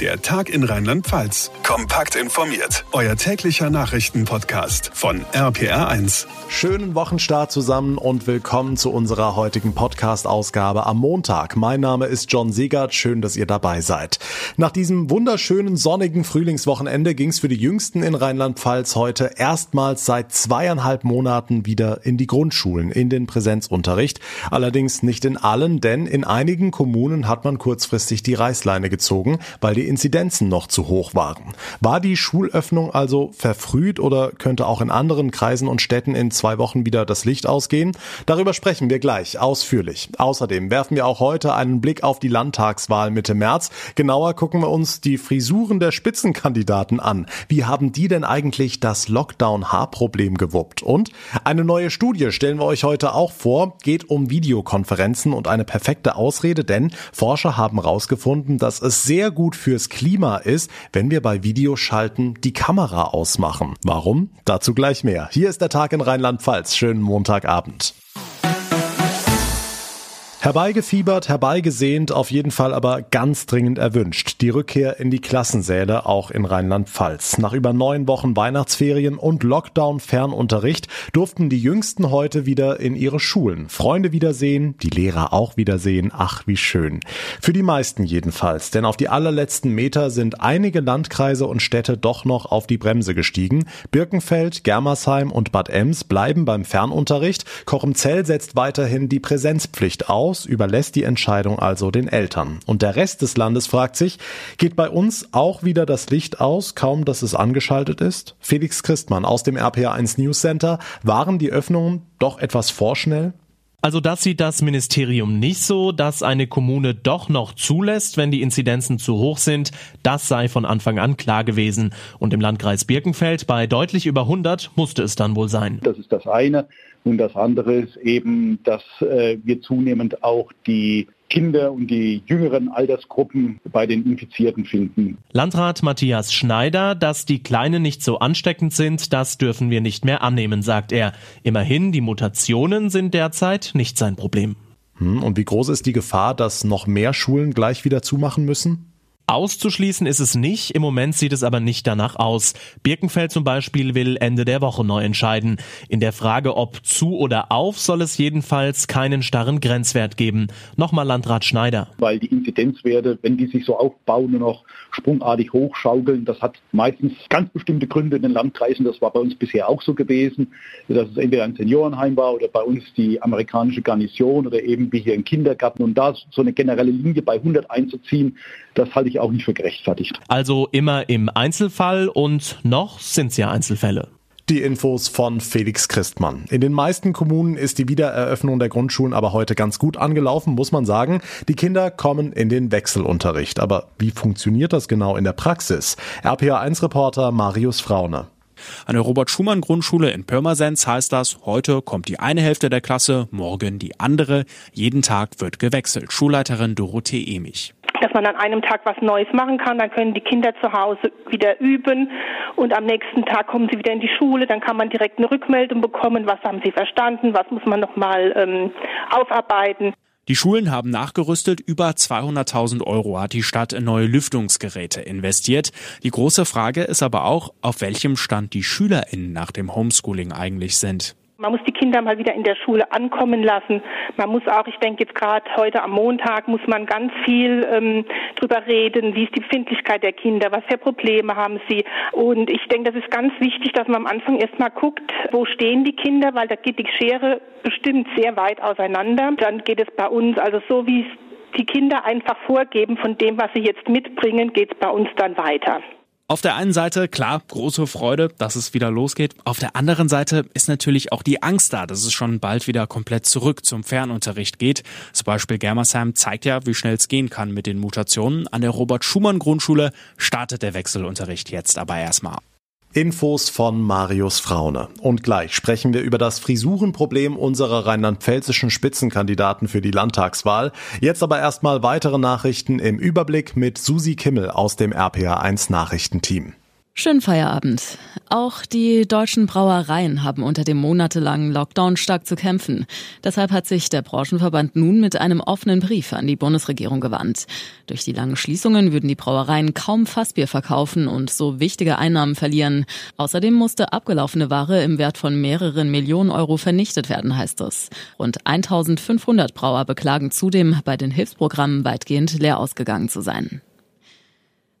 Der Tag in Rheinland-Pfalz. Kompakt informiert. Euer täglicher Nachrichtenpodcast von RPR1. Schönen Wochenstart zusammen und willkommen zu unserer heutigen Podcast-Ausgabe am Montag. Mein Name ist John Segert. Schön, dass ihr dabei seid. Nach diesem wunderschönen sonnigen Frühlingswochenende ging es für die Jüngsten in Rheinland-Pfalz heute erstmals seit zweieinhalb Monaten wieder in die Grundschulen, in den Präsenzunterricht. Allerdings nicht in allen, denn in einigen Kommunen hat man kurzfristig die Reißleine gezogen, weil die die Inzidenzen noch zu hoch waren. War die Schulöffnung also verfrüht oder könnte auch in anderen Kreisen und Städten in zwei Wochen wieder das Licht ausgehen? Darüber sprechen wir gleich ausführlich. Außerdem werfen wir auch heute einen Blick auf die Landtagswahl Mitte März. Genauer gucken wir uns die Frisuren der Spitzenkandidaten an. Wie haben die denn eigentlich das Lockdown-Haarproblem gewuppt? Und eine neue Studie stellen wir euch heute auch vor, geht um Videokonferenzen und eine perfekte Ausrede, denn Forscher haben herausgefunden, dass es sehr gut für fürs Klima ist, wenn wir bei Videoschalten die Kamera ausmachen. Warum? Dazu gleich mehr. Hier ist der Tag in Rheinland-Pfalz. Schönen Montagabend. Herbeigefiebert, herbeigesehnt, auf jeden Fall aber ganz dringend erwünscht. Die Rückkehr in die Klassensäle, auch in Rheinland-Pfalz. Nach über neun Wochen Weihnachtsferien und Lockdown-Fernunterricht durften die Jüngsten heute wieder in ihre Schulen. Freunde wiedersehen, die Lehrer auch wiedersehen. Ach, wie schön. Für die meisten jedenfalls, denn auf die allerletzten Meter sind einige Landkreise und Städte doch noch auf die Bremse gestiegen. Birkenfeld, Germersheim und Bad Ems bleiben beim Fernunterricht. Kochemzell setzt weiterhin die Präsenzpflicht aus aus, überlässt die Entscheidung also den Eltern. Und der Rest des Landes fragt sich, geht bei uns auch wieder das Licht aus, kaum dass es angeschaltet ist? Felix Christmann aus dem RPA1 News Center, waren die Öffnungen doch etwas vorschnell? Also das sieht das Ministerium nicht so, dass eine Kommune doch noch zulässt, wenn die Inzidenzen zu hoch sind. Das sei von Anfang an klar gewesen. Und im Landkreis Birkenfeld bei deutlich über 100 musste es dann wohl sein. Das ist das eine. Und das andere ist eben, dass äh, wir zunehmend auch die Kinder und die jüngeren Altersgruppen bei den Infizierten finden. Landrat Matthias Schneider, dass die Kleinen nicht so ansteckend sind, das dürfen wir nicht mehr annehmen, sagt er. Immerhin, die Mutationen sind derzeit nicht sein Problem. Hm, und wie groß ist die Gefahr, dass noch mehr Schulen gleich wieder zumachen müssen? Auszuschließen ist es nicht, im Moment sieht es aber nicht danach aus. Birkenfeld zum Beispiel will Ende der Woche neu entscheiden. In der Frage, ob zu oder auf, soll es jedenfalls keinen starren Grenzwert geben. Nochmal Landrat Schneider. Weil die Inzidenzwerte, wenn die sich so aufbauen und noch sprungartig hochschaukeln, das hat meistens ganz bestimmte Gründe in den Landkreisen. Das war bei uns bisher auch so gewesen, dass es entweder ein Seniorenheim war oder bei uns die amerikanische Garnison oder eben wie hier ein Kindergarten. Und da so eine generelle Linie bei 100 einzuziehen, das halte ich auch nicht für gerechtfertigt. Also immer im Einzelfall und noch sind es ja Einzelfälle. Die Infos von Felix Christmann. In den meisten Kommunen ist die Wiedereröffnung der Grundschulen aber heute ganz gut angelaufen, muss man sagen. Die Kinder kommen in den Wechselunterricht. Aber wie funktioniert das genau in der Praxis? RPA1-Reporter Marius Fraune. An der Robert-Schumann-Grundschule in Pirmasens heißt das, heute kommt die eine Hälfte der Klasse, morgen die andere. Jeden Tag wird gewechselt. Schulleiterin Dorothee Emich dass man an einem Tag was Neues machen kann. Dann können die Kinder zu Hause wieder üben und am nächsten Tag kommen sie wieder in die Schule. Dann kann man direkt eine Rückmeldung bekommen, was haben sie verstanden, was muss man nochmal ähm, aufarbeiten. Die Schulen haben nachgerüstet. Über 200.000 Euro hat die Stadt in neue Lüftungsgeräte investiert. Die große Frage ist aber auch, auf welchem Stand die SchülerInnen nach dem Homeschooling eigentlich sind. Man muss die Kinder mal wieder in der Schule ankommen lassen. Man muss auch, ich denke jetzt gerade heute am Montag, muss man ganz viel ähm, drüber reden. Wie ist die Befindlichkeit der Kinder? Was für Probleme haben sie? Und ich denke, das ist ganz wichtig, dass man am Anfang erstmal guckt, wo stehen die Kinder, weil da geht die Schere bestimmt sehr weit auseinander. Dann geht es bei uns, also so wie es die Kinder einfach vorgeben von dem, was sie jetzt mitbringen, geht es bei uns dann weiter. Auf der einen Seite, klar, große Freude, dass es wieder losgeht. Auf der anderen Seite ist natürlich auch die Angst da, dass es schon bald wieder komplett zurück zum Fernunterricht geht. Zum Beispiel Germersheim zeigt ja, wie schnell es gehen kann mit den Mutationen. An der Robert-Schumann-Grundschule startet der Wechselunterricht jetzt aber erstmal. Infos von Marius Fraune. Und gleich sprechen wir über das Frisurenproblem unserer rheinland-pfälzischen Spitzenkandidaten für die Landtagswahl. Jetzt aber erstmal weitere Nachrichten im Überblick mit Susi Kimmel aus dem RPA1 Nachrichtenteam. Schönen Feierabend. Auch die deutschen Brauereien haben unter dem monatelangen Lockdown stark zu kämpfen. Deshalb hat sich der Branchenverband nun mit einem offenen Brief an die Bundesregierung gewandt. Durch die langen Schließungen würden die Brauereien kaum Fassbier verkaufen und so wichtige Einnahmen verlieren. Außerdem musste abgelaufene Ware im Wert von mehreren Millionen Euro vernichtet werden, heißt es. Rund 1500 Brauer beklagen zudem, bei den Hilfsprogrammen weitgehend leer ausgegangen zu sein.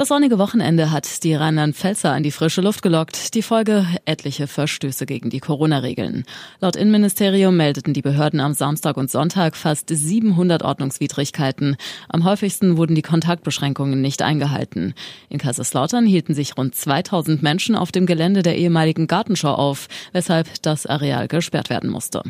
Das sonnige Wochenende hat die Rheinland-Pfälzer an die frische Luft gelockt. Die Folge etliche Verstöße gegen die Corona-Regeln. Laut Innenministerium meldeten die Behörden am Samstag und Sonntag fast 700 Ordnungswidrigkeiten. Am häufigsten wurden die Kontaktbeschränkungen nicht eingehalten. In Kaiserslautern hielten sich rund 2000 Menschen auf dem Gelände der ehemaligen Gartenschau auf, weshalb das Areal gesperrt werden musste.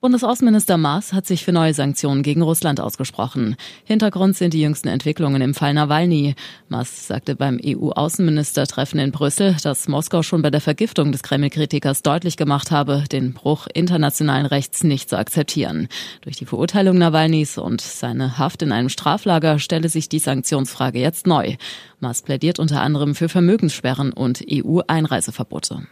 Bundesaußenminister Maas hat sich für neue Sanktionen gegen Russland ausgesprochen. Hintergrund sind die jüngsten Entwicklungen im Fall Nawalny. Maas sagte beim EU-Außenministertreffen in Brüssel, dass Moskau schon bei der Vergiftung des Kreml-Kritikers deutlich gemacht habe, den Bruch internationalen Rechts nicht zu akzeptieren. Durch die Verurteilung Nawalnys und seine Haft in einem Straflager stelle sich die Sanktionsfrage jetzt neu. Maas plädiert unter anderem für Vermögenssperren und EU-Einreiseverbote.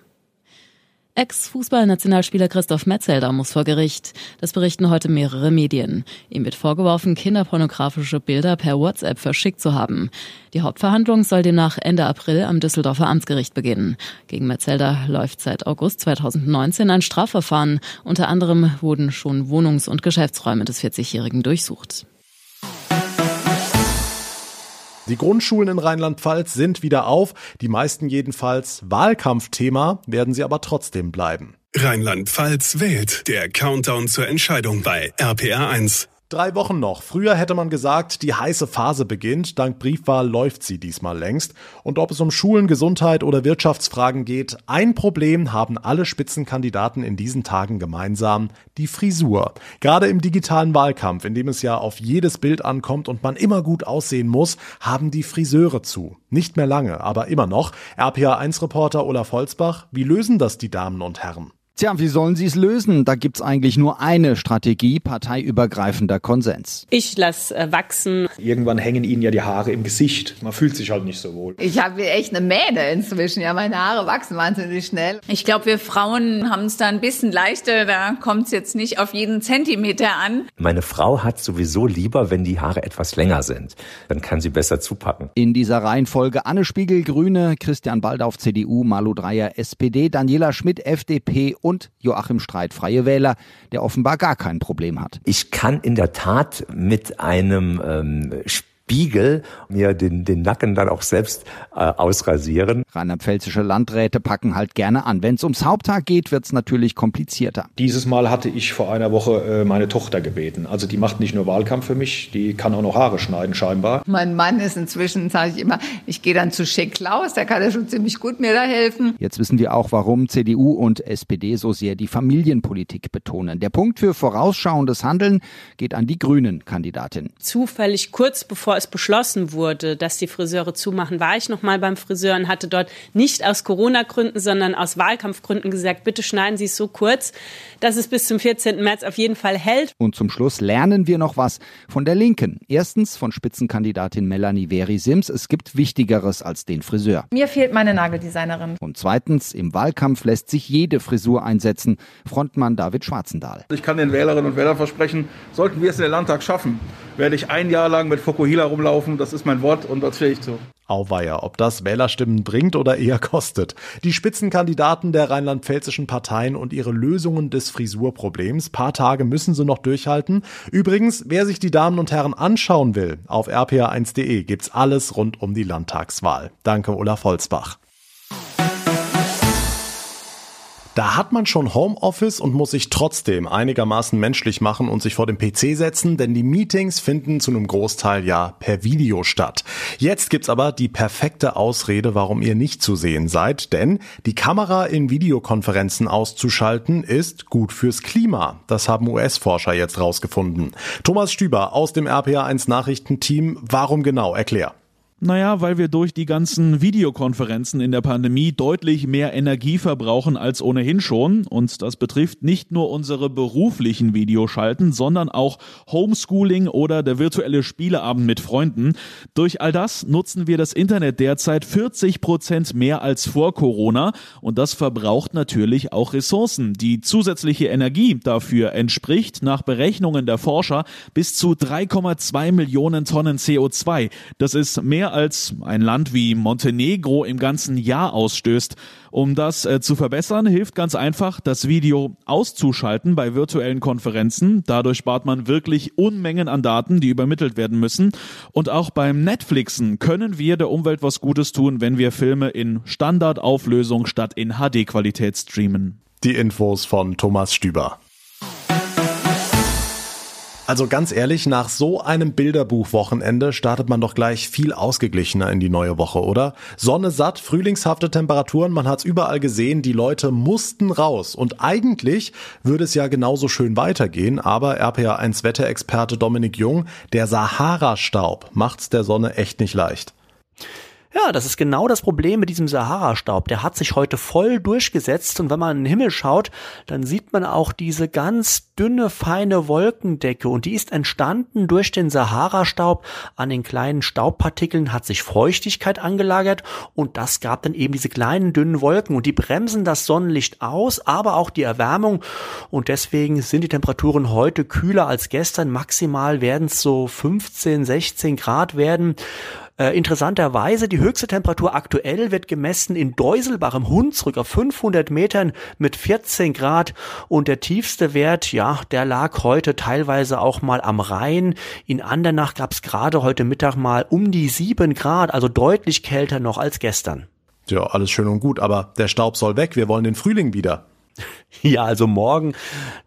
Ex-Fußballnationalspieler Christoph Metzelder muss vor Gericht. Das berichten heute mehrere Medien. Ihm wird vorgeworfen, kinderpornografische Bilder per WhatsApp verschickt zu haben. Die Hauptverhandlung soll demnach Ende April am Düsseldorfer Amtsgericht beginnen. Gegen Metzelder läuft seit August 2019 ein Strafverfahren. Unter anderem wurden schon Wohnungs- und Geschäftsräume des 40-Jährigen durchsucht. Die Grundschulen in Rheinland-Pfalz sind wieder auf, die meisten jedenfalls Wahlkampfthema, werden sie aber trotzdem bleiben. Rheinland-Pfalz wählt, der Countdown zur Entscheidung bei RPR1. Drei Wochen noch. Früher hätte man gesagt, die heiße Phase beginnt. Dank Briefwahl läuft sie diesmal längst. Und ob es um Schulen, Gesundheit oder Wirtschaftsfragen geht, ein Problem haben alle Spitzenkandidaten in diesen Tagen gemeinsam. Die Frisur. Gerade im digitalen Wahlkampf, in dem es ja auf jedes Bild ankommt und man immer gut aussehen muss, haben die Friseure zu. Nicht mehr lange, aber immer noch. RPA1-Reporter Olaf Holzbach, wie lösen das die Damen und Herren? Tja, wie sollen sie es lösen? Da gibt's eigentlich nur eine Strategie, parteiübergreifender Konsens. Ich lass äh, wachsen. Irgendwann hängen ihnen ja die Haare im Gesicht. Man fühlt sich halt nicht so wohl. Ich habe echt eine Mähne inzwischen. Ja, meine Haare wachsen wahnsinnig schnell. Ich glaube, wir Frauen haben es da ein bisschen leichter. Da kommt es jetzt nicht auf jeden Zentimeter an. Meine Frau hat sowieso lieber, wenn die Haare etwas länger sind. Dann kann sie besser zupacken. In dieser Reihenfolge Anne Spiegel, Grüne, Christian Baldauf, CDU, Malu Dreyer, SPD, Daniela Schmidt, FDP und Joachim Streit, Freie Wähler, der offenbar gar kein Problem hat. Ich kann in der Tat mit einem ähm, Spiegel mir den, den Nacken dann auch selbst äh, ausrasieren. Rheinland-Pfälzische Landräte packen halt gerne an. Wenn es ums Haupttag geht, wird's natürlich komplizierter. Dieses Mal hatte ich vor einer Woche äh, meine Tochter gebeten. Also die macht nicht nur Wahlkampf für mich, die kann auch noch Haare schneiden scheinbar. Mein Mann ist inzwischen, sage ich immer, ich gehe dann zu Schick Klaus, der kann ja schon ziemlich gut mir da helfen. Jetzt wissen wir auch, warum CDU und SPD so sehr die Familienpolitik betonen. Der Punkt für vorausschauendes Handeln geht an die Grünen-Kandidatin. Zufällig kurz bevor es beschlossen wurde, dass die Friseure zumachen, war ich noch mal beim Friseur und hatte dort nicht aus Corona-Gründen, sondern aus Wahlkampfgründen gesagt, bitte schneiden Sie es so kurz, dass es bis zum 14. März auf jeden Fall hält. Und zum Schluss lernen wir noch was von der Linken. Erstens von Spitzenkandidatin Melanie Veri Sims. Es gibt Wichtigeres als den Friseur. Mir fehlt meine Nageldesignerin. Und zweitens, im Wahlkampf lässt sich jede Frisur einsetzen. Frontmann David Schwarzendahl. Ich kann den Wählerinnen und Wählern versprechen, sollten wir es in den Landtag schaffen, werde ich ein Jahr lang mit Fokuhila rumlaufen. Das ist mein Wort und das stehe ich zu. Auweia, ob das Wählerstimmen bringt oder eher kostet. Die Spitzenkandidaten der rheinland-pfälzischen Parteien und ihre Lösungen des Frisurproblems. Paar Tage müssen sie noch durchhalten. Übrigens, wer sich die Damen und Herren anschauen will, auf rpa1.de gibt's alles rund um die Landtagswahl. Danke, Olaf Holzbach. Da hat man schon Homeoffice und muss sich trotzdem einigermaßen menschlich machen und sich vor dem PC setzen, denn die Meetings finden zu einem Großteil ja per Video statt. Jetzt gibt's aber die perfekte Ausrede, warum ihr nicht zu sehen seid, denn die Kamera in Videokonferenzen auszuschalten ist gut fürs Klima. Das haben US-Forscher jetzt rausgefunden. Thomas Stüber aus dem RPA1 Nachrichtenteam, warum genau? Erklär. Naja, weil wir durch die ganzen Videokonferenzen in der Pandemie deutlich mehr Energie verbrauchen als ohnehin schon. Und das betrifft nicht nur unsere beruflichen Videoschalten, sondern auch Homeschooling oder der virtuelle Spieleabend mit Freunden. Durch all das nutzen wir das Internet derzeit 40 Prozent mehr als vor Corona. Und das verbraucht natürlich auch Ressourcen. Die zusätzliche Energie dafür entspricht nach Berechnungen der Forscher bis zu 3,2 Millionen Tonnen CO2. Das ist mehr mehr als ein Land wie Montenegro im ganzen Jahr ausstößt. Um das äh, zu verbessern, hilft ganz einfach, das Video auszuschalten bei virtuellen Konferenzen. Dadurch spart man wirklich Unmengen an Daten, die übermittelt werden müssen. Und auch beim Netflixen können wir der Umwelt was Gutes tun, wenn wir Filme in Standardauflösung statt in HD-Qualität streamen. Die Infos von Thomas Stüber. Also ganz ehrlich, nach so einem Bilderbuchwochenende startet man doch gleich viel ausgeglichener in die neue Woche, oder? Sonne satt, frühlingshafte Temperaturen, man hat's überall gesehen, die Leute mussten raus. Und eigentlich würde es ja genauso schön weitergehen, aber RPA1 Wetterexperte Dominik Jung, der Sahara-Staub macht's der Sonne echt nicht leicht. Ja, das ist genau das Problem mit diesem Sahara-Staub. Der hat sich heute voll durchgesetzt und wenn man in den Himmel schaut, dann sieht man auch diese ganz dünne, feine Wolkendecke und die ist entstanden durch den Sahara-Staub. An den kleinen Staubpartikeln hat sich Feuchtigkeit angelagert und das gab dann eben diese kleinen, dünnen Wolken und die bremsen das Sonnenlicht aus, aber auch die Erwärmung und deswegen sind die Temperaturen heute kühler als gestern. Maximal werden es so 15, 16 Grad werden. Äh, interessanterweise, die höchste Temperatur aktuell wird gemessen in Deuselbach im Hunsrück auf 500 Metern mit 14 Grad und der tiefste Wert, ja, der lag heute teilweise auch mal am Rhein. In Andernach gab es gerade heute Mittag mal um die 7 Grad, also deutlich kälter noch als gestern. Ja, alles schön und gut, aber der Staub soll weg, wir wollen den Frühling wieder. Ja, also morgen,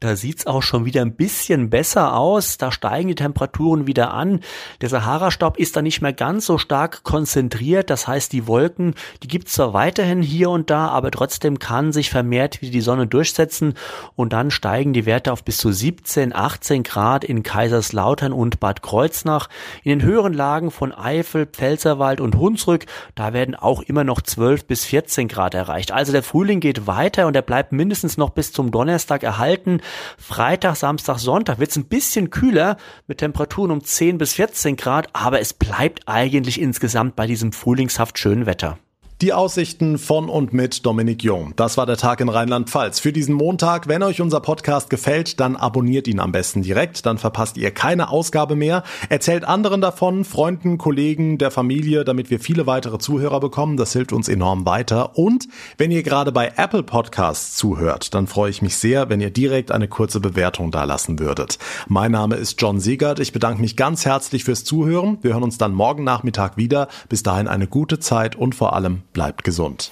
da sieht's auch schon wieder ein bisschen besser aus. Da steigen die Temperaturen wieder an. Der Sahara-Staub ist da nicht mehr ganz so stark konzentriert. Das heißt, die Wolken, die gibt's zwar weiterhin hier und da, aber trotzdem kann sich vermehrt wieder die Sonne durchsetzen. Und dann steigen die Werte auf bis zu 17, 18 Grad in Kaiserslautern und Bad Kreuznach. In den höheren Lagen von Eifel, Pfälzerwald und Hunsrück, da werden auch immer noch 12 bis 14 Grad erreicht. Also der Frühling geht weiter und er bleibt mindestens noch bis zum Donnerstag erhalten. Freitag, Samstag, Sonntag wird es ein bisschen kühler mit Temperaturen um 10 bis 14 Grad, aber es bleibt eigentlich insgesamt bei diesem frühlingshaft schönen Wetter. Die Aussichten von und mit Dominik Jung. Das war der Tag in Rheinland-Pfalz für diesen Montag. Wenn euch unser Podcast gefällt, dann abonniert ihn am besten direkt, dann verpasst ihr keine Ausgabe mehr. Erzählt anderen davon, Freunden, Kollegen, der Familie, damit wir viele weitere Zuhörer bekommen. Das hilft uns enorm weiter. Und wenn ihr gerade bei Apple Podcasts zuhört, dann freue ich mich sehr, wenn ihr direkt eine kurze Bewertung da lassen würdet. Mein Name ist John Siegert. Ich bedanke mich ganz herzlich fürs Zuhören. Wir hören uns dann morgen Nachmittag wieder. Bis dahin eine gute Zeit und vor allem bleibt gesund.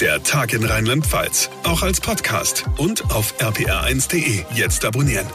Der Tag in Rheinland-Pfalz, auch als Podcast und auf rpr1.de. Jetzt abonnieren.